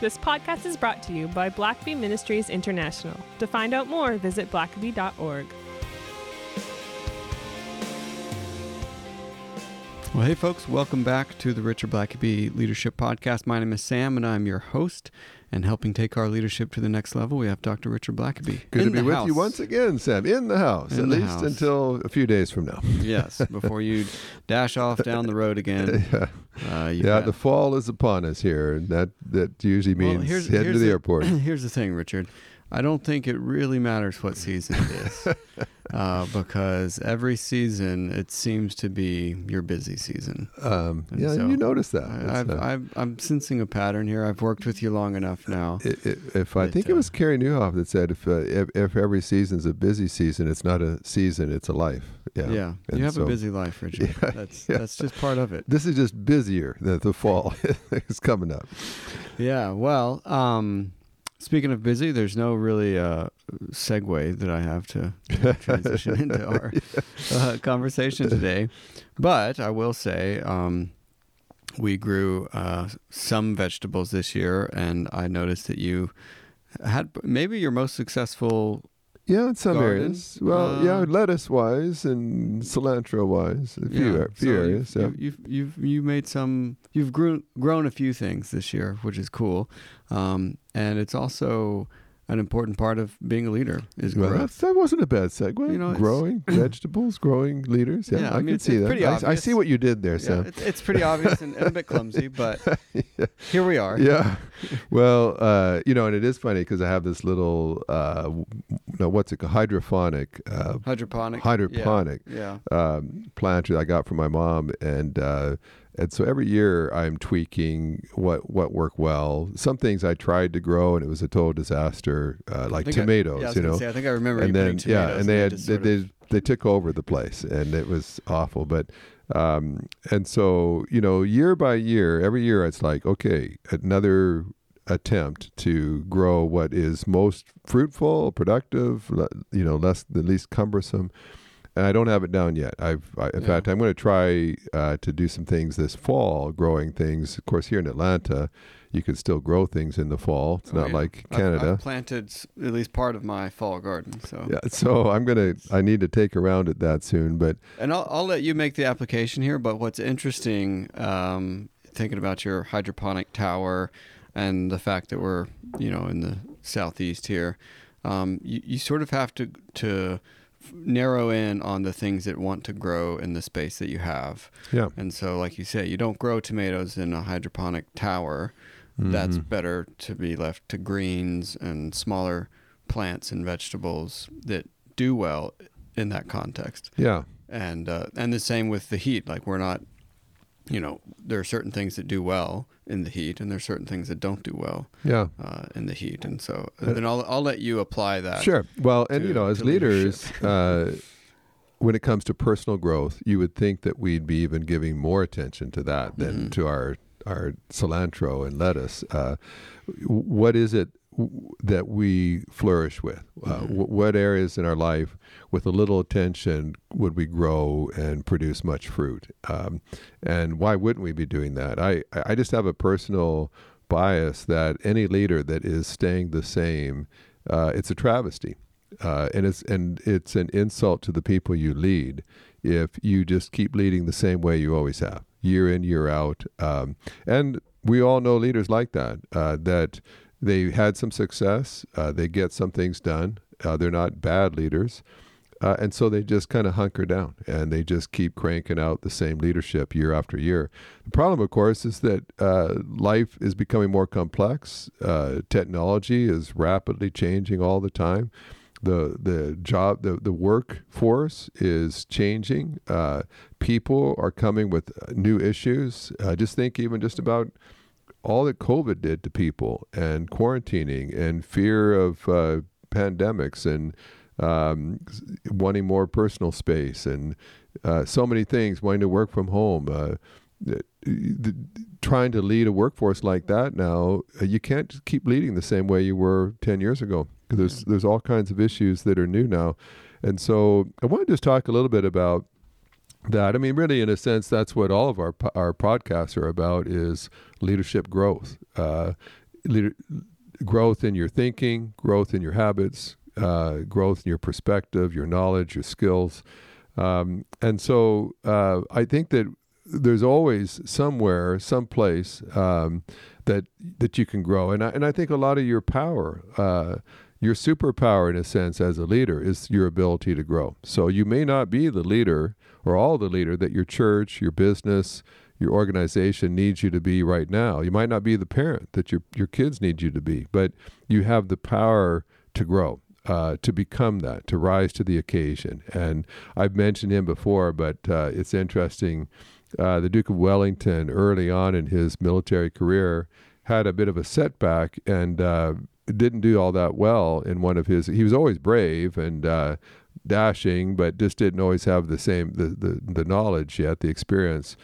This podcast is brought to you by Blackaby Ministries International. To find out more, visit blackaby.org. Well, hey, folks, welcome back to the Richard Blackaby Leadership Podcast. My name is Sam, and I'm your host. And helping take our leadership to the next level, we have Dr. Richard Blackaby. Good in to be with house. you once again, Sam, in the house, In at the least house. until a few days from now. yes, before you dash off down the road again. yeah, Uh, yeah got- the fall is upon us here, and that, that usually Well, means here's- head here's to the, the- airport. Here's the thing, Richard. I don't think it really matters what season it is, uh, because every season it seems to be your busy season. Um, yeah, so you notice that. I, I've, It's, uh, I've, I'm sensing a pattern here. I've worked with you long enough now. i- i- if I It, think uh, it was Carey Nieuwhof that said, if, uh, if if every season's a busy season, it's not a season, it's a life. Yeah, Yeah, And you have so- a busy life, Richard. Yeah, that's yeah. that's just part of it. This is just busier than the fall is coming up. Yeah. Well, um, speaking of busy, there's no really uh, segue that I have to transition into our uh, conversation today, but I will say um, we grew uh, some vegetables this year, and I noticed that you had maybe your most successful. Yeah, in some Garden, areas. Well, yeah, uh, lettuce wise and cilantro wise, a few, yeah, a few so areas. You've, yeah. you've, you've you've you made some. You've grown grown a few things this year, which is cool, um, and it's also an important part of being a leader is Well, growth. that wasn't a bad segue. You know, growing vegetables, growing leaders. Yeah, Yeah, I I, mean, can see that. I, I see what you did there, Yeah, Sam. it's, it's pretty obvious and, and a bit clumsy, but yeah. here we are. yeah. Well, uh, you know, and it is funny because I have this little, uh, no, what's it called? Hydrophonic, uh, Hydroponic. hydroponic Yeah. um, planter I got from my mom, and uh, and so every year I'm tweaking what what worked well. Some things I tried to grow and it was a total disaster, uh, like think I- tomatoes. yeah, I you know, say, I think I remember and then yeah, tomatoes and they had they, of- they they took over the place, and it was awful. But um, and so you know, year by year, every year it's like okay, another attempt to grow what is most fruitful, productive, you know, less the least cumbersome. And I don't have it down yet. I've, I, in Yeah. fact, I'm going to try uh, to do some things this fall, growing things. Of course, here in Atlanta, you can still grow things in the fall. It's Oh, not yeah. like I've- Canada. I've, planted at least part of my fall garden. So, yeah, so I'm gonna. I need to take around round at that soon. But and I'll, I'll let you make the application here. But what's interesting, um, thinking about your hydroponic tower and the fact that we're, you know, in the southeast here, um, you, you sort of have to to narrow in on the things that want to grow in the space that you have. yeah, And so, like you say, you don't grow tomatoes in a hydroponic tower. That's Mhm. better to be left to greens and smaller plants and vegetables that do well in that context. yeah, And uh, and the same with the heat. Like we're not, you know, there are certain things that do well in the heat, and there are certain things that don't do well yeah. uh, in the heat. And so, then I'll I'll let you apply that. Sure. Well, and you know, as leaders, uh, when it comes to personal growth, you would think that we'd be even giving more attention to that than Mhm. to our our cilantro and lettuce. Uh, what is it that we flourish with? Uh, Mhm. w- what areas in our life, with a little attention, would we grow and produce much fruit? Um, and why wouldn't we be doing that? I I just have a personal bias that any leader that is staying the same, uh, it's a travesty, uh, and it's and it's an insult to the people you lead if you just keep leading the same way you always have, year in year out. Um, and we all know leaders like that uh, that they had some success, uh, they get some things done. Uh, they're not bad leaders. Uh, and so they just kind of hunker down and they just keep cranking out the same leadership year after year. The problem, of course, is that uh, life is becoming more complex. Uh, technology is rapidly changing all the time. The the job the the workforce is changing. Uh, people are coming with new issues. Uh, just think even just about all that COVID did to people and quarantining and fear of uh, pandemics and um, wanting more personal space and uh, so many things, wanting to work from home. Uh, the, the, trying to lead a workforce like that now, uh, you can't just keep leading the same way you were 10 years ago. There's, there's all kinds of issues that are new now. And so I want to just talk a little bit about that. I mean, really, in a sense, that's what all of our our podcasts are about: is leadership growth. Uh, leader, growth in your thinking, growth in your habits, uh, growth in your perspective, your knowledge, your skills. Um, and so uh, I think that there's always somewhere, someplace um, that that you can grow. And I, and I think a lot of your power, uh, your superpower in a sense as a leader, is your ability to grow. So you may not be the leader or all the leader that your church, your business, your organization needs you to be right now. You might not be the parent that your your kids need you to be, but you have the power to grow. Uh, to become that, to rise to the occasion. And I've mentioned him before, but uh, it's interesting. Uh, the Duke of Wellington, early on in his military career, had a bit of a setback and uh, didn't do all that well in one of his. He was always brave and uh, dashing, but just didn't always have the same the the, the knowledge yet, the experience.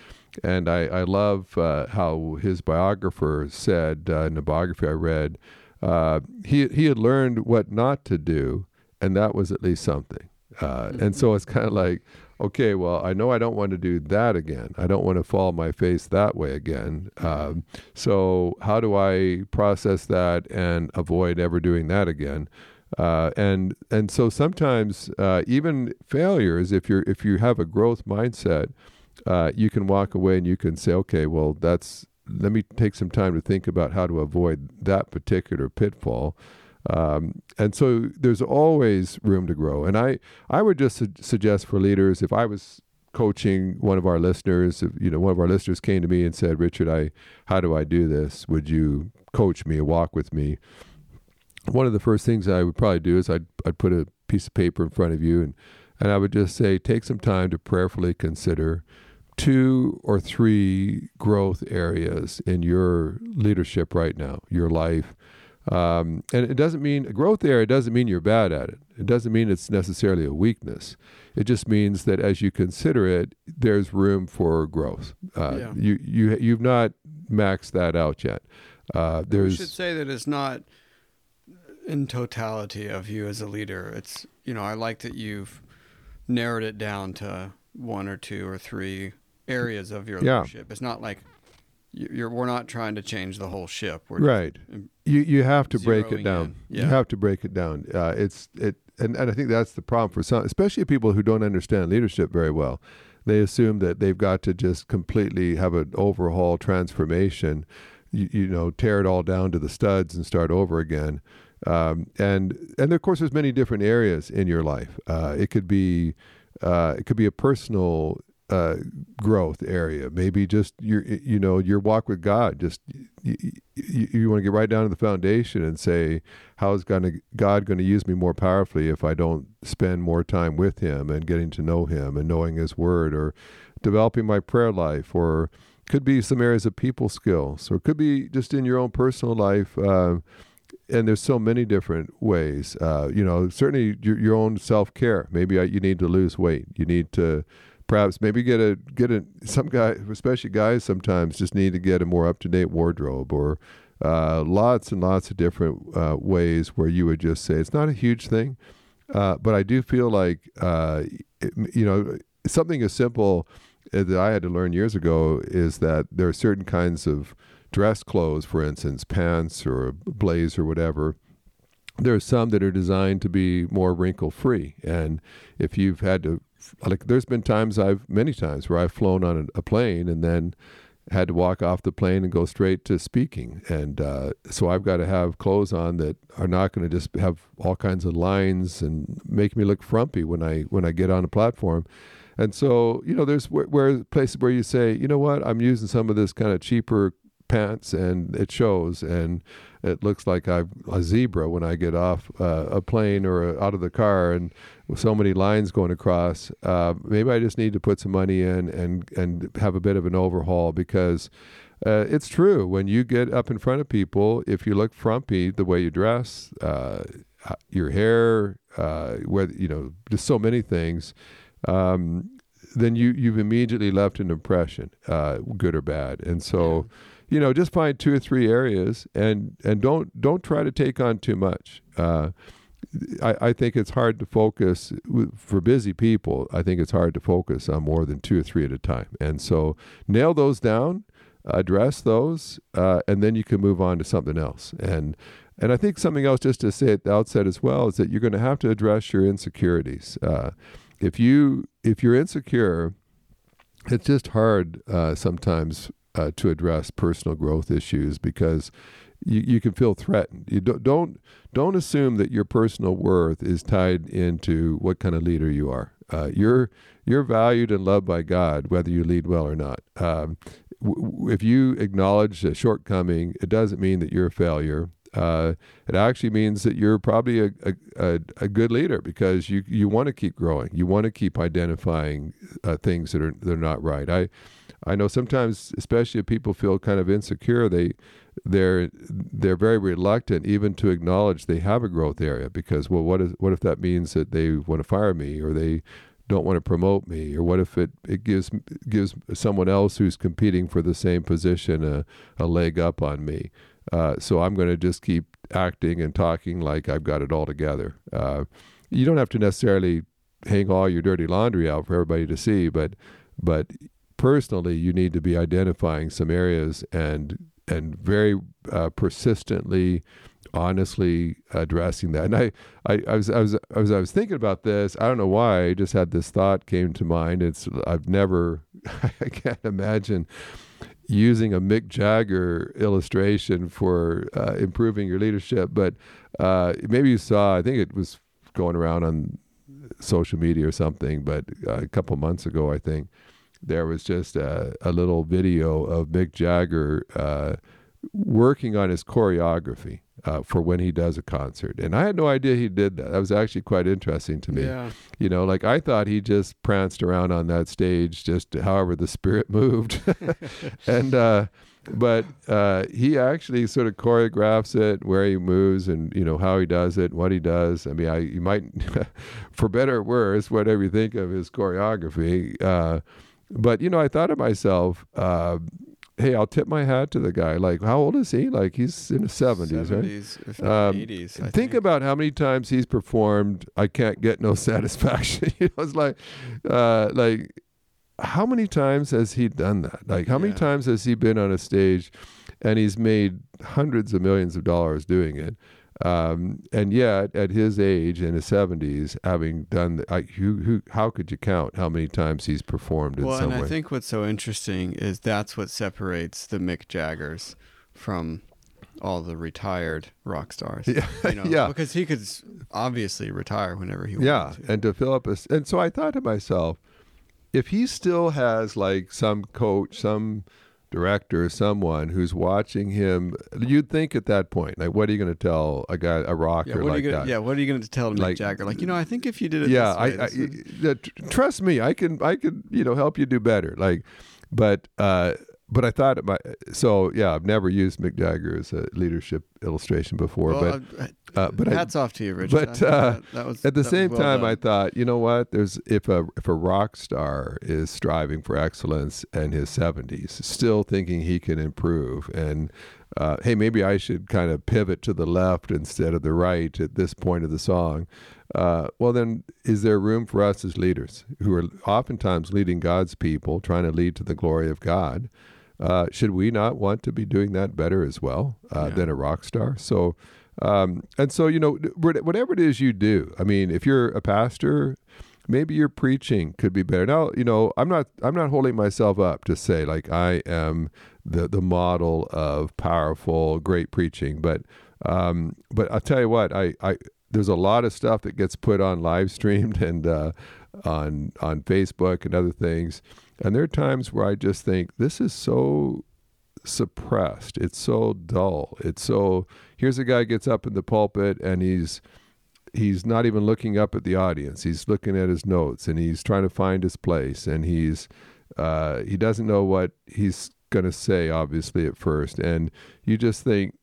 And I, I love uh, how his biographer said in the biography I read uh, he he had learned what not to do, and that was at least something. Uh, and so it's kind of like, okay, well, I know I don't want to do that again. I don't want to fall my face that way again. Um, so how do I process that and avoid ever doing that again? Uh, and and so sometimes uh, even failures, if you're if you have a growth mindset, uh, you can walk away and you can say, okay, well, that's let me take some time to think about how to avoid that particular pitfall. Um, and so there's always room to grow. And I, I would just su- suggest for leaders, if I was coaching one of our listeners, if you know one of our listeners came to me and said, "Richard, I, how do I do this? Would you coach me, walk with me?" One of the first things I would probably do is I'd I'd put a piece of paper in front of you and and I would just say, take some time to prayerfully consider two or three growth areas in your leadership right now, your life. Um, and it doesn't mean a growth area doesn't mean you're bad at it. It doesn't mean it's necessarily a weakness. It just means that as you consider it, there's room for growth. Uh, yeah. You you you've not maxed that out yet. Uh, there's. We should say that it's not in totality of you as a leader. It's you know I like that you've narrowed it down to one or two or three areas of your yeah. leadership. It's not like you're we're not trying to change the whole ship. We're right. You you have to break it down. Yeah. You have to break it down. Uh, it's it and, and I think that's the problem for some, especially people who don't understand leadership very well. They assume that they've got to just completely have an overhaul transformation, you, you know, tear it all down to the studs and start over again. Um, and and of course, there's many different areas in your life. Uh, it could be uh, it could be a personal uh, growth area. Maybe just your, you know, your walk with God. Just you, you, you want to get right down to the foundation and say, how is God, God going to use me more powerfully if I don't spend more time with Him and getting to know Him and knowing His Word, or developing my prayer life, or could be some areas of people skills, or could be just in your own personal life. Uh, and there's so many different ways. Uh, you know, certainly your, your own self care. Maybe you need to lose weight. You need to perhaps maybe get a get a some guy, especially guys, sometimes just need to get a more up to date wardrobe or uh, lots and lots of different uh, ways where you would just say it's not a huge thing, uh, but I do feel like uh, it, you know something as simple that I had to learn years ago is that there are certain kinds of dress clothes, for instance, pants or a blazer or whatever. There are some that are designed to be more wrinkle free, and if you've had to like there's been times I've many times where I've flown on a, plane and then had to walk off the plane and go straight to speaking. And uh, so I've got to have clothes on that are not going to just have all kinds of lines and make me look frumpy when I when I get on a platform. And so you know, there's where, where places where you say, you know what, I'm using some of this kind of cheaper pants and it shows and it looks like I'm a zebra when I get off uh, a plane or out of the car and with so many lines going across. Uh, maybe I just need to put some money in and and have a bit of an overhaul because uh, it's true when you get up in front of people, if you look frumpy, the way you dress, uh, your hair, uh, whether you know, just so many things. Um, then you you've immediately left an impression, uh, good or bad, and so. Yeah you know, just find two or three areas and and don't don't try to take on too much. Uh, I, I think it's hard to focus for busy people. I think it's hard to focus on more than two or three at a time. And so nail those down. address those, uh, and then you can move on to something else. And and I think something else, just to say at the outset as well, is that you're going to have to address your insecurities. Uh, if you if you're insecure, it's just hard uh, sometimes uh, to address personal growth issues because you, you can feel threatened. You don't, don't don't assume that your personal worth is tied into what kind of leader you are. Uh, you're you're valued and loved by God, whether you lead well or not. Um, w- if you acknowledge a shortcoming, it doesn't mean that you're a failure. Uh, it actually means that you're probably a, a, a, good leader because you, you want to keep growing. You want to keep identifying uh, things that are that are not right. I I know sometimes, especially if people feel kind of insecure, they they're they're very reluctant even to acknowledge they have a growth area because well what is what if that means that they want to fire me or they don't want to promote me? Or what if it, it gives gives someone else who's competing for the same position a, a leg up on me? Uh, so i'm going to just keep acting and talking like i've got it all together. Uh, you don't have to necessarily hang all your dirty laundry out for everybody to see but but personally you need to be identifying some areas and and very uh, persistently, honestly addressing that. And I, I, I was, I was, I was, I was thinking about this. I don't know why. I just had this thought came to mind. It's I've never, I can't imagine using a Mick Jagger illustration for uh, improving your leadership. But uh, maybe you saw. I think it was going around on social media or something. But uh, a couple months ago, I think there was just a, a little video of Mick Jagger uh, working on his choreography uh, for when he does a concert. And I had no idea he did that. That was actually quite interesting to me. Yeah. You know, like I thought he just pranced around on that stage, just however the spirit moved. and, uh, but uh, he actually sort of choreographs it, where he moves, and you know how he does it, what he does. I mean, I you might, for better or worse, whatever you think of his choreography, uh, but you know, I thought to myself, uh, hey, I'll tip my hat to the guy. Like, how old is he? Like, he's in his seventies, right? If not um, 80s. think, think, about how many times he's performed. I can't get no satisfaction. you know, it's like, uh, like, how many times has he done that? Like, how yeah. many times has he been on a stage, and he's made hundreds of millions of dollars doing it? Um, and yet, at his age in his seventies, having done, the, I, who, who, how could you count how many times he's performed in well, some and way? I think what's so interesting is that's what separates the Mick Jaggers from all the retired rock stars. Yeah, you know, yeah. Because he could obviously retire whenever he wants. yeah, to. and to fill up a, and so I thought to myself, if he still has like some coach, some director, someone who's watching him, you'd think at that point, like, what are you going to tell a guy, a rocker yeah, what like are you gonna, that? Yeah, what are you going to tell Mick like, Jagger? Like, you know, I think if you did it, yeah, way, I, I, I, trust me, I can, I can, you know, help you do better. Like, but, uh, but I thought, my, so yeah, I've never used Mick Jagger as a leadership illustration before, well, but uh, but hats I, off to you, Richard. But uh, that, that was, at the same well time, done. I thought, you know what? There's if a if a rock star is striving for excellence in his 70s, still thinking he can improve, and uh, hey, maybe I should kind of pivot to the left instead of the right at this point of the song. Uh, well, then, is there room for us as leaders who are oftentimes leading God's people, trying to lead to the glory of God? Uh, should we not want to be doing that better as well uh, Yeah. than a rock star? So, um, and so you know, whatever it is you do, I mean, if you're a pastor, maybe your preaching could be better. Now, you know, I'm not I'm not holding myself up to say like I am the the model of powerful, great preaching, but um, but I'll tell you what, I I there's a lot of stuff that gets put on live streamed and uh, on on Facebook and other things. And there are times where I just think this is so suppressed. It's so dull. It's so here's a guy gets up in the pulpit and he's he's not even looking up at the audience. He's looking at his notes and he's trying to find his place and he's uh, he doesn't know what he's going to say obviously at first and you just think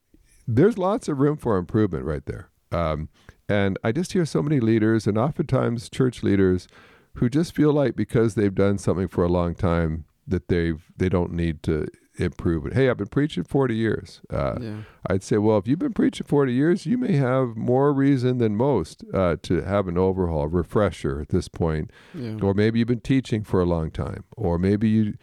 there's lots of room for improvement right there. Um, and I just hear so many leaders and oftentimes church leaders who just feel like because they've done something for a long time that they've they don't need to improve it. Hey, I've been preaching 40 years. Uh, yeah. I'd say, well, if you've been preaching 40 years, you may have more reason than most uh, to have an overhaul, refresher at this point. Yeah. Or maybe you've been teaching for a long time, or maybe you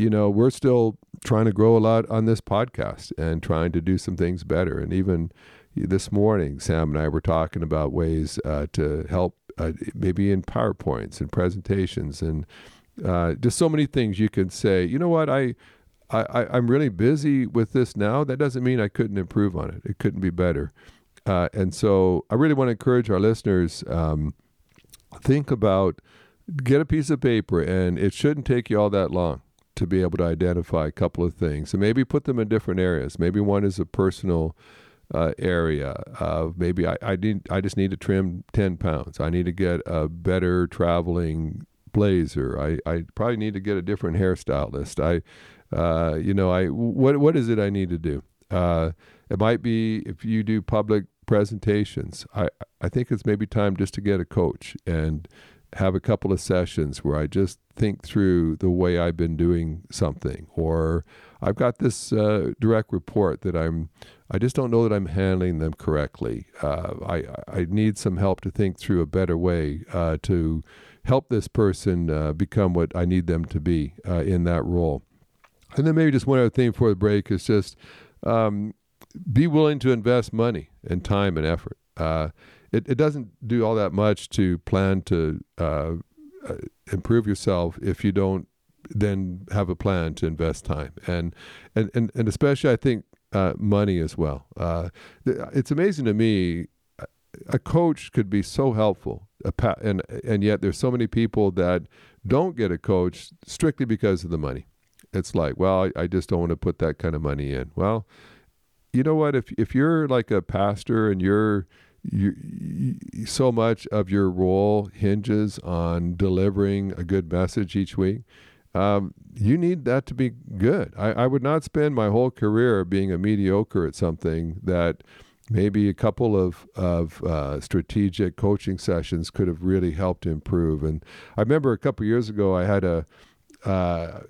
you know, we're still trying to grow a lot on this podcast and trying to do some things better. And even this morning, Sam and I were talking about ways uh, to help, uh, maybe in PowerPoints and presentations, and uh, just so many things you can say. You know what? I, I, I'm really busy with this now. That doesn't mean I couldn't improve on it. It couldn't be better. Uh, and so, I really want to encourage our listeners. Um, think about get a piece of paper, and it shouldn't take you all that long to be able to identify a couple of things, and maybe put them in different areas. Maybe one is a personal uh, area of maybe I, I need I just need to trim ten pounds. I need to get a better traveling blazer. I, I probably need to get a different hairstylist. I uh, you know I what what is it I need to do? Uh, it might be if you do public presentations. I I think it's maybe time just to get a coach and have a couple of sessions where I just think through the way I've been doing something, or I've got this uh, direct report that I'm, I just don't know that I'm handling them correctly. Uh, I I need some help to think through a better way uh, to help this person uh, become what I need them to be uh, in that role. And then maybe just one other thing for the break is just um, be willing to invest money and time and effort. Uh, it, it doesn't do all that much to plan to uh, improve yourself if you don't then have a plan to invest time and and and, and especially I think uh, money as well. Uh, it's amazing to me. A coach could be so helpful, and and yet there's so many people that don't get a coach strictly because of the money. It's like, well, I, I just don't want to put that kind of money in. Well, you know what? If if you're like a pastor and you're you, you, so much of your role hinges on delivering a good message each week. Um, you need that to be good. I, I would not spend my whole career being a mediocre at something that maybe a couple of of uh, strategic coaching sessions could have really helped improve. And I remember a couple years ago, I had a uh,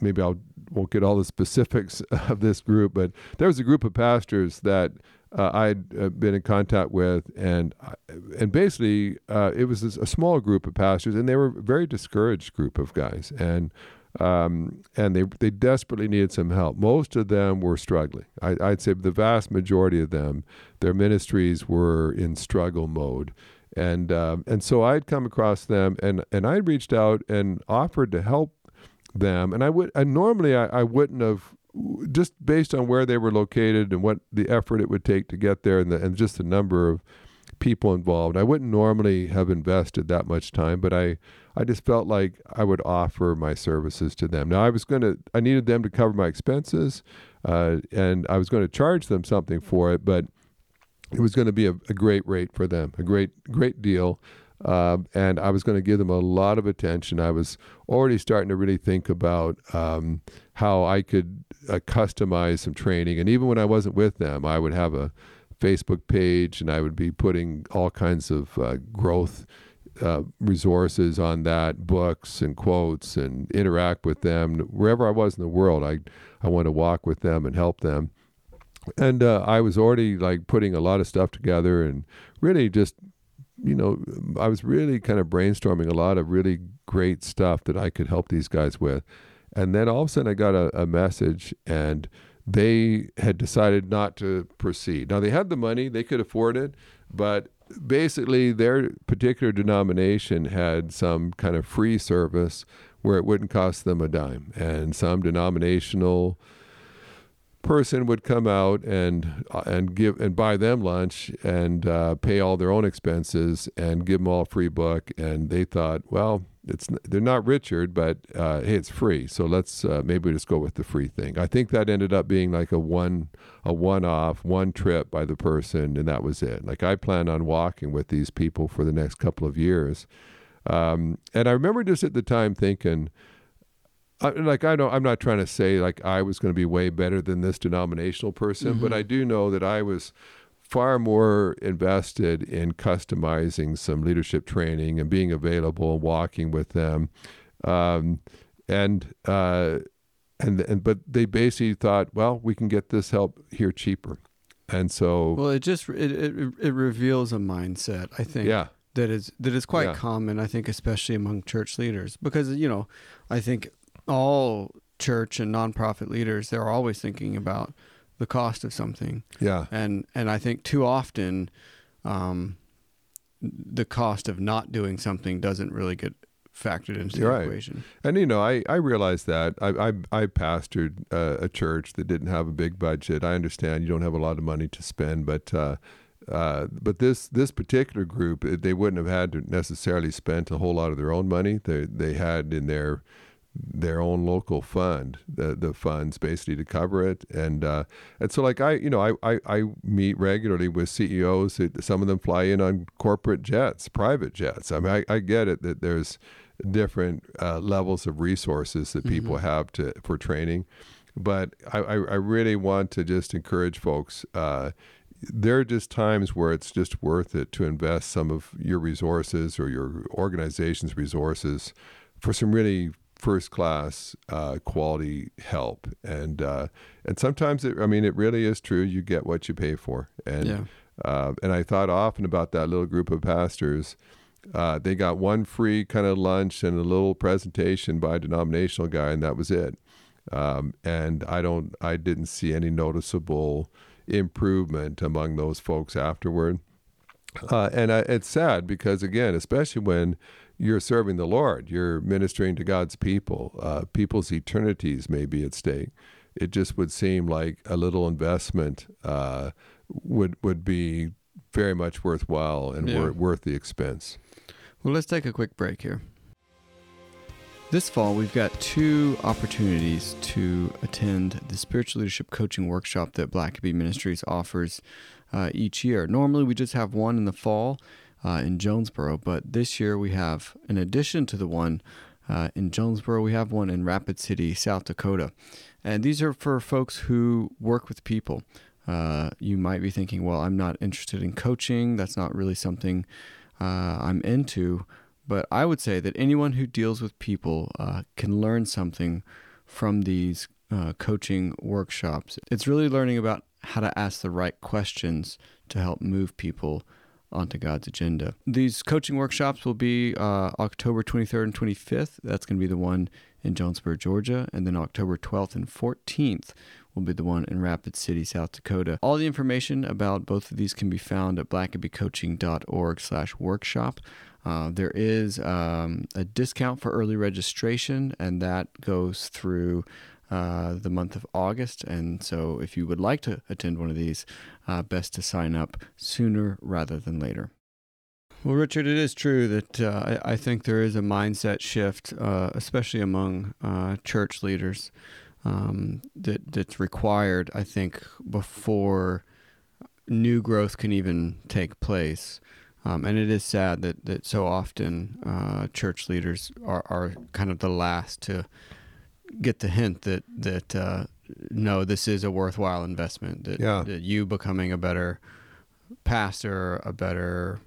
maybe I'll won't get all the specifics of this group, but there was a group of pastors that uh, I'd uh, been in contact with, and and basically uh, it was a small group of pastors, and they were a very discouraged group of guys, and um, and they they desperately needed some help. Most of them were struggling. I, I'd say the vast majority of them, their ministries were in struggle mode, and um, and so I'd come across them, and and I reached out and offered to help them, and I would and normally I, I wouldn't have just based on where they were located and what the effort it would take to get there and, the, and just the number of people involved. I wouldn't normally have invested that much time, but I, I just felt like I would offer my services to them. Now I was going to, I needed them to cover my expenses, uh, and I was going to charge them something for it, but it was going to be a, a great rate for them, a great, great deal. Uh, and I was going to give them a lot of attention. I was already starting to really think about um, how I could uh, customize some training. And even when I wasn't with them, I would have a Facebook page and I would be putting all kinds of uh, growth uh, resources on that, books and quotes, and interact with them wherever I was in the world. I I want to walk with them and help them. And uh, I was already like putting a lot of stuff together and really just you know, I was really kind of brainstorming a lot of really great stuff that I could help these guys with. And then all of a sudden I got a, a message and they had decided not to proceed. Now they had the money, they could afford it, but basically their particular denomination had some kind of free service where it wouldn't cost them a dime. And some denominational person would come out and and give and buy them lunch and uh, pay all their own expenses and give them all a free book and they thought well it's they're not Richard but uh, hey it's free. So let's uh, maybe just go with the free thing. I think that ended up being like a one a one off one trip by the person and that was it. Like I plan on walking with these people for the next couple of years. Um, and I remember just at the time thinking I, like I don't I'm not trying to say like I was going to be way better than this denominational person, mm-hmm. but I do know that I was far more invested in customizing some leadership training and being available and walking with them. Um, and uh, and and but they basically thought, well, we can get this help here cheaper. And so Well, it just it it, it reveals a mindset, I think. Yeah. That is that is quite yeah. common, I think, especially among church leaders, because you know, I think all church and nonprofit leaders, they're always thinking about the cost of something, Yeah. and and I think too often, um, the cost of not doing something doesn't really get factored into the right. equation. And you know, I I realized that I I, I pastored uh, a church that didn't have a big budget. I understand you don't have a lot of money to spend, but uh, uh, but this this particular group, they wouldn't have had to necessarily spent a whole lot of their own money. They they had in their their own local fund, the the funds basically to cover it, and uh, and so like I you know I, I I meet regularly with CEOs. That some of them fly in on corporate jets, private jets. I mean I, I get it that there's different uh, levels of resources that people have to for training, but I, I I really want to just encourage folks. Uh, there are just times where it's just worth it to invest some of your resources or your organization's resources for some really first class uh, quality help. And uh, and sometimes it I mean it really is true. You get what you pay for. And Yeah. uh, and I thought often about that little group of pastors. Uh, they got one free kind of lunch and a little presentation by a denominational guy and that was it. Um, and I don't I didn't see any noticeable improvement among those folks afterward. Uh, and I, it's sad because again, especially when you're serving the Lord, you're ministering to God's people. Uh, people's eternities may be at stake. It just would seem like a little investment uh, would would be very much worthwhile and Yeah. wor- worth the expense. Well, let's take a quick break here. This fall, we've got two opportunities to attend the spiritual leadership coaching workshop that Blackaby Ministries offers uh, each year. Normally, we just have one in the fall uh, in Jonesboro, but this year we have, in addition to the one uh, in Jonesboro, we have one in Rapid City, South Dakota. And these are for folks who work with people. Uh, you might be thinking, well, I'm not interested in coaching. That's not really something uh, I'm into. But I would say that anyone who deals with people uh, can learn something from these uh, coaching workshops. It's really learning about how to ask the right questions to help move people onto God's agenda. These coaching workshops will be uh, October 23rd and 25th. That's going to be the one in Jonesboro, Georgia. And then October 12th and 14th will be the one in Rapid City, South Dakota. All the information about both of these can be found at blackabycoaching.org slash workshop. Uh, there is um, a discount for early registration, and that goes through uh, the month of August. And so, if you would like to attend one of these, uh, best to sign up sooner rather than later. Well, Richard, it is true that uh, I, I think there is a mindset shift, uh, especially among uh, church leaders, um, that that's required. I think before new growth can even take place. Um, and it is sad that, that so often uh, church leaders are, are kind of the last to get the hint that that uh, no, this is a worthwhile investment. That, Yeah. that you becoming a better pastor, a better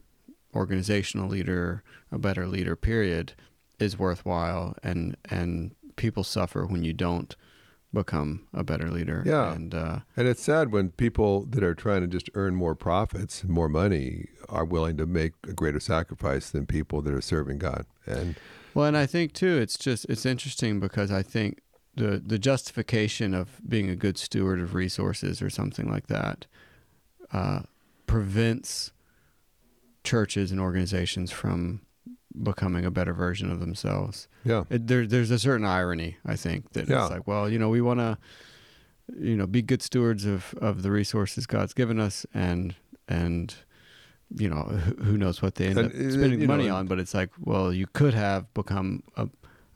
organizational leader, a better leader, period, is worthwhile. And and people suffer when you don't become a better leader. Yeah. And uh, And it's sad when people that are trying to just earn more profits, more money, are willing to make a greater sacrifice than people that are serving God. And Well, and I think too, it's just it's interesting because I think the the justification of being a good steward of resources or something like that uh, prevents churches and organizations from becoming a better version of themselves. yeah, It, there, there's a certain irony, I think, that Yeah. it's like, well, you know, we want to, you know, be good stewards of, of the resources God's given us, and and you know, who, knows what they end And, up uh, spending you know, money on? But it's like, well, you could have become a,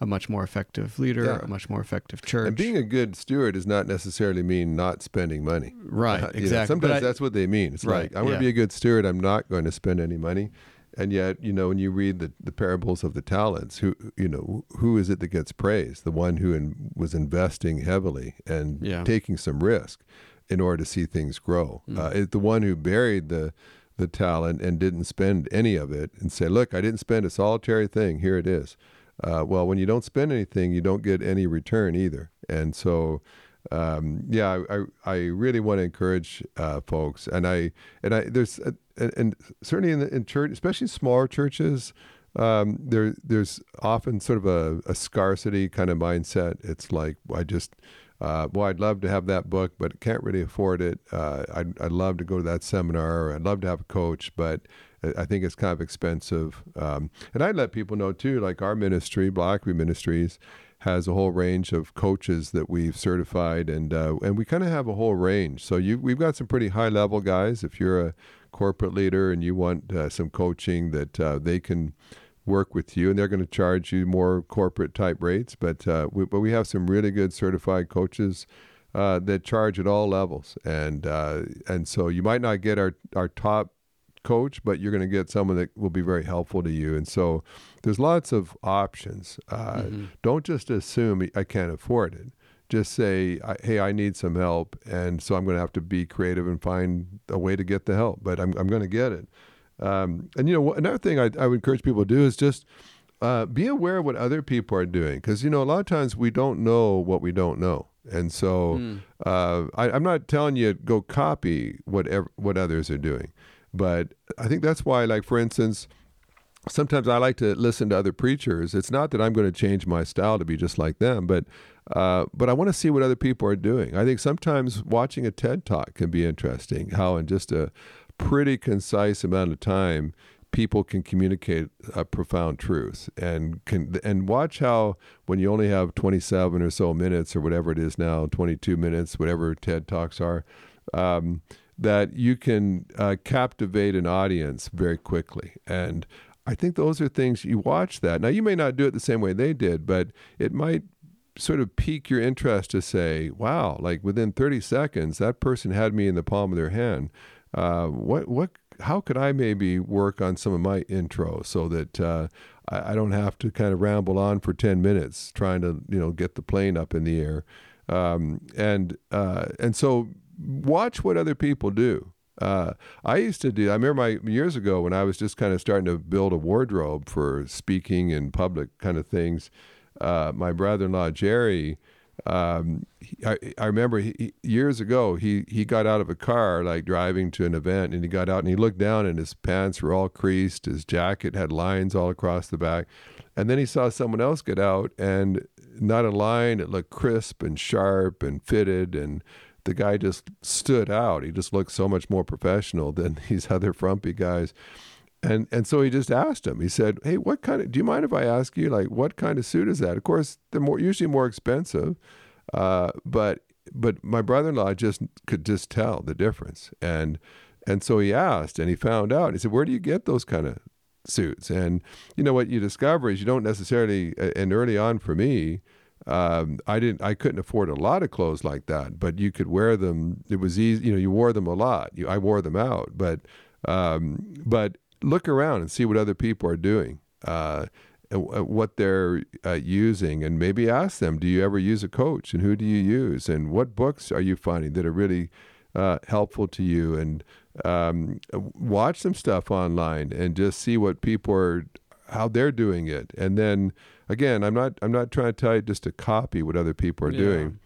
a much more effective leader, Yeah. a much more effective church. and being a good steward does not necessarily mean not spending money. right, Uh, you know, exactly. sometimes I- that's what they mean. It's Right, like I want yeah. to be a good steward. I'm not going to spend any money. And yet, you know, when you read the, the parables of the talents, who you know, who is it that gets praised? The one who in, was investing heavily and Yeah. taking some risk in order to see things grow. Mm. Uh, it, the one who buried the the talent and didn't spend any of it and say, "Look, I didn't spend a solitary thing. Here it is." Uh, well, when you don't spend anything, you don't get any return either. And so, um, yeah, I, I, really want to encourage uh, folks, and I and I there's a, and, and certainly in the in church, especially smaller churches, um, there there's often sort of a, a scarcity kind of mindset. It's like I just uh, well, I'd love to have that book, but can't really afford it. Uh, I'd, I'd love to go to that seminar. I'd love to have a coach, but I think it's kind of expensive. Um, and I'd let people know too, like our ministry, Blackaby Ministries, has a whole range of coaches that we've certified, and uh, and we kind of have a whole range. So you, we've got some pretty high level guys. If you're a corporate leader and you want uh, some coaching that uh, they can work with you, and they're going to charge you more corporate type rates. But uh, we, but we have some really good certified coaches uh, that charge at all levels, and uh, and so you might not get our our top coach, but you're going to get someone that will be very helpful to you. And so there's lots of options. Uh, mm-hmm. Don't just assume I can't afford it. Just say, hey, I need some help. And so I'm going to have to be creative and find a way to get the help, but I'm, I'm going to get it. Um, and you know, another thing I, I would encourage people to do is just uh, be aware of what other people are doing, because you know a lot of times we don't know what we don't know, and so mm. uh, I, am not telling you go copy whatever what others are doing, but I think that's why, like for instance, sometimes I like to listen to other preachers. It's not that I'm going to change my style to be just like them, but uh, but I want to see what other people are doing. I think sometimes watching a TED talk can be interesting. How in just a pretty concise amount of time people can communicate a profound truth and can and watch how when you only have 27 or so minutes or whatever it is now 22 minutes whatever ted talks are um, that you can uh, captivate an audience very quickly. And i think those are things you watch that. Now you may not do it the same way they did but it might sort of pique your interest to say wow like within 30 seconds that person had me in the palm of their hand uh, what what how could I maybe work on some of my intro so that uh, I, I, don't have to kind of ramble on for ten minutes trying to you know get the plane up in the air, um, and uh, and so watch what other people do. Uh, I used to do. I remember my years ago when I was just kind of starting to build a wardrobe for speaking and public kind of things. Uh, my brother-in-law Jerry um, I, I remember he, years ago he he got out of a car like driving to an event and he got out and he looked down and his pants were all creased his jacket had lines all across the back. And then he saw someone else get out and not a line it looked crisp and sharp and fitted and the guy just stood out. He just looked so much more professional than these other frumpy guys and and so he just asked him. He said, "Hey, what kind of? Do you mind if I ask you, like, what kind of suit is that?" Of course, they're more usually more expensive, uh, but but my brother-in-law just could just tell the difference, and and so he asked, and he found out. He said, "Where do you get those kind of suits?" And you know what you discover is you don't necessarily. And early on for me, um, I didn't. I couldn't afford a lot of clothes like that, but you could wear them. It was easy. You know, you wore them a lot. You, I wore them out, but um, but look around and see what other people are doing, uh, what they're uh, using, and maybe ask them, do you ever use a coach, and who do you use, and what books are you finding that are really uh, helpful to you, and um, watch some stuff online and just see what people are, how they're doing it, and then again, I'm not I'm not trying to tell you just to copy what other people are yeah. doing,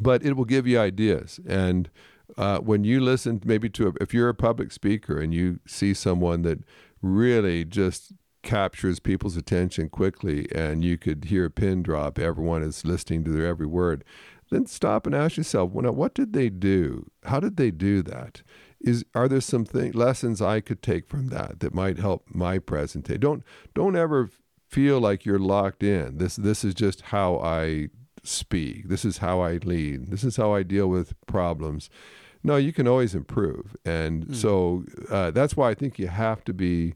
but it will give you ideas. And uh, when you listen maybe to a, if you're a public speaker and you see someone that really just captures people's attention quickly and you could hear a pin drop everyone is listening to their every word then stop and ask yourself well, now, what did they do? How did they do that? Is are there some thing, lessons i could take from that that might help my presentation? Don't don't ever feel like you're locked in. This this is just how i speak this is how i lead this is how i deal with problems no, you can always improve. And mm. so uh, that's why I think you have to be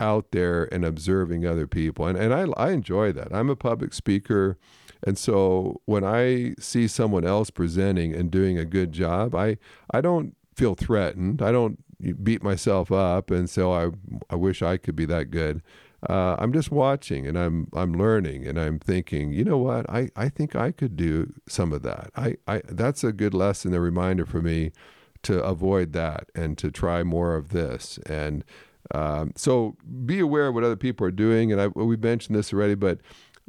out there and observing other people. And, and I, I enjoy that. I'm a public speaker. And so when I see someone else presenting and doing a good job, I, I don't feel threatened. I don't beat myself up and say, oh, I, I wish I could be that good uh, I'm just watching and I'm I'm learning and I'm thinking, you know what? I, I think I could do some of that. I, I that's a good lesson, a reminder for me to avoid that and to try more of this. And um, so be aware of what other people are doing. And I, we mentioned this already, but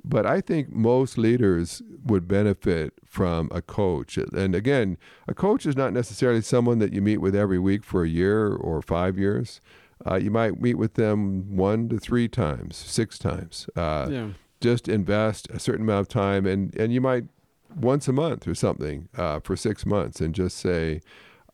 but I think most leaders would benefit from a coach. And again, a coach is not necessarily someone that you meet with every week for a year or five years. Uh, you might meet with them one to three times, six times. Uh, yeah. Just invest a certain amount of time, and and you might once a month or something uh, for six months, and just say.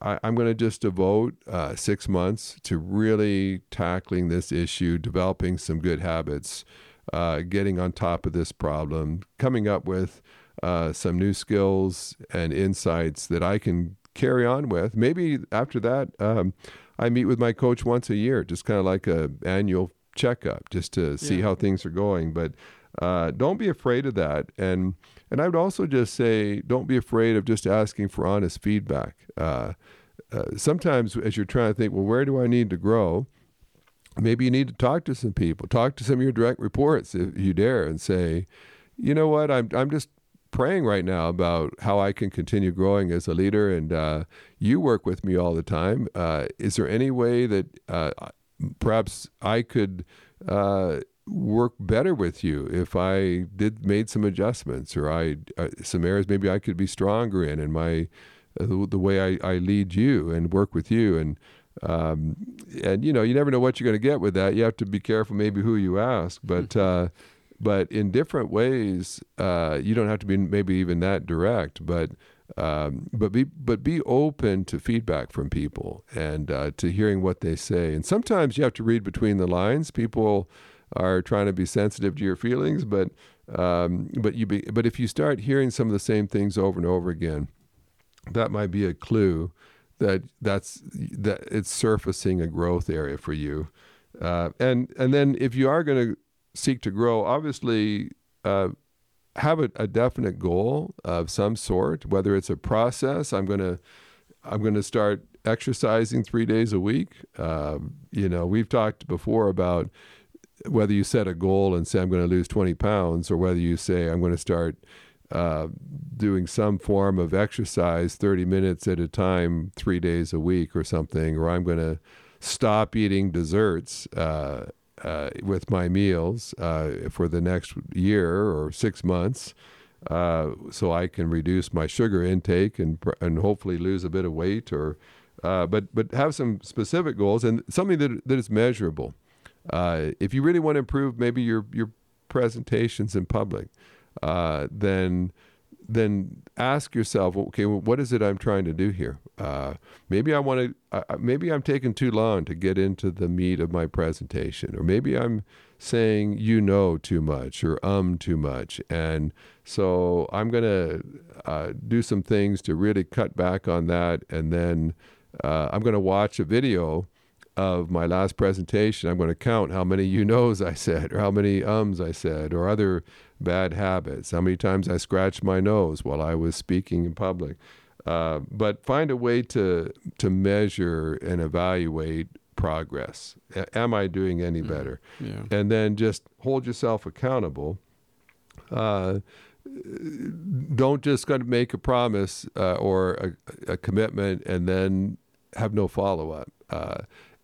I, am going to just devote uh, six months to really tackling this issue, developing some good habits, uh, getting on top of this problem, coming up with uh, some new skills and insights that I can carry on with. Maybe after that, um, I meet with my coach once a year, just kind of like a annual checkup, just to see Yeah. how things are going. But uh, don't be afraid of that, and and I would also just say, don't be afraid of just asking for honest feedback. Uh, uh, sometimes, as you're trying to think, well, where do I need to grow? Maybe you need to talk to some people, talk to some of your direct reports if you dare, and say, you know what, I'm I'm just praying right now about how I can continue growing as a leader, and uh, you work with me all the time. Uh, is there any way that uh, perhaps I could uh, work better with you if I did made some adjustments, or I uh, some areas maybe I could be stronger in, and my uh, the, the way I, I lead you and work with you, and um, and you know you never know what you're going to get with that. You have to be careful maybe who you ask, but. But in different ways, uh, you don't have to be maybe even that direct, but um, but be but be open to feedback from people and uh, to hearing what they say. And sometimes you have to read between the lines. People are trying to be sensitive to your feelings, but um, but you be, but if you start hearing some of the same things over and over again, that might be a clue that that's that it's surfacing a growth area for you. Uh, and and then if you are going to seek to grow, obviously uh, have a, a, definite goal of some sort. Whether it's a process, I'm gonna I'm gonna start exercising three days a week. Um, you know, we've talked before about whether you set a goal and say I'm going to lose 20 pounds, or whether you say I'm going to start uh, doing some form of exercise 30 minutes at a time, three days a week, or something, or I'm going to stop eating desserts. Uh, uh, with my meals uh, for the next year or six months, uh, so I can reduce my sugar intake and and hopefully lose a bit of weight, or uh, but but have some specific goals and something that that is measurable. Uh, if you really want to improve, maybe your your presentations in public, uh, then then ask yourself, okay, what is it I'm trying to do here? Uh, maybe I want to, uh, maybe I'm taking too long to get into the meat of my presentation, or maybe I'm saying you know too much or um too much, and so I'm going to uh, do some things to really cut back on that, and then uh, I'm going to watch a video of my last presentation, I'm going to count how many you knows I said, or how many ums I said, or other bad habits, how many times I scratched my nose while I was speaking in public. Uh, but find a way to to measure and evaluate progress. A- am I doing any better? Yeah. And then just hold yourself accountable. Uh, don't just kind of make a promise uh, or a, a commitment and then have no follow up.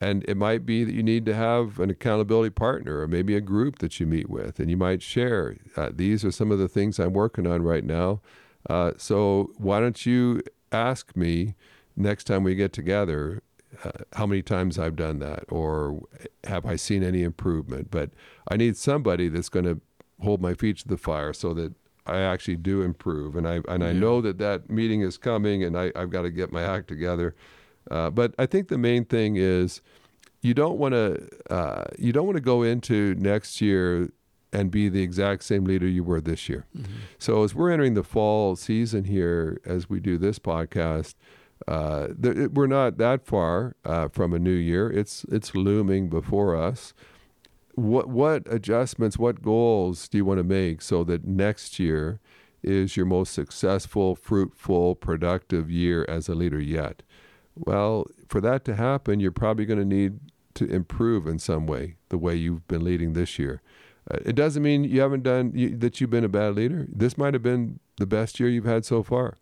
And it might be that you need to have an accountability partner or maybe a group that you meet with, and you might share. Uh, these are some of the things I'm working on right now. Uh, so why don't you ask me next time we get together uh, how many times I've done that, or have I seen any improvement? But I need somebody that's going to hold my feet to the fire so that I actually do improve, and I and I Yeah. know that that meeting is coming, and I, I've got to get my act together. Uh, but I think the main thing is you don't want to uh, you don't want to go into next year and be the exact same leader you were this year. So as we're entering the fall season here, as we do this podcast, uh, th- it- we're not that far uh, from a new year. It's it's looming before us. What what adjustments, what goals do you want to make so that next year is your most successful, fruitful, productive year as a leader yet? Well, for that to happen, you're probably going to need to improve in some way the way you've been leading this year. Uh, it doesn't mean you haven't done you, that you've been a bad leader. This might have been the best year you've had so far.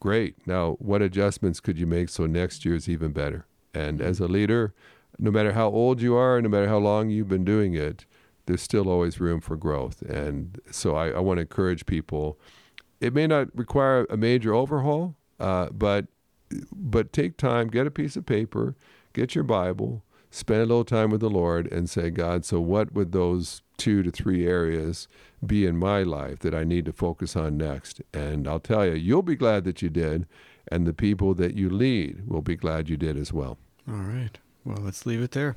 Great. Now, what adjustments could you make so next year is even better? And as a leader, no matter how old you are, no matter how long you've been doing it, there's still always room for growth. And so I, I want to encourage people. It may not require a major overhaul, uh, but but take time, get a piece of paper, get your Bible, spend a little time with the Lord and say, God, so what would those two to three areas be in my life that I need to focus on next? And I'll tell you, you'll be glad that you did, and the people that you lead will be glad you did as well. All right. Well, let's leave it there.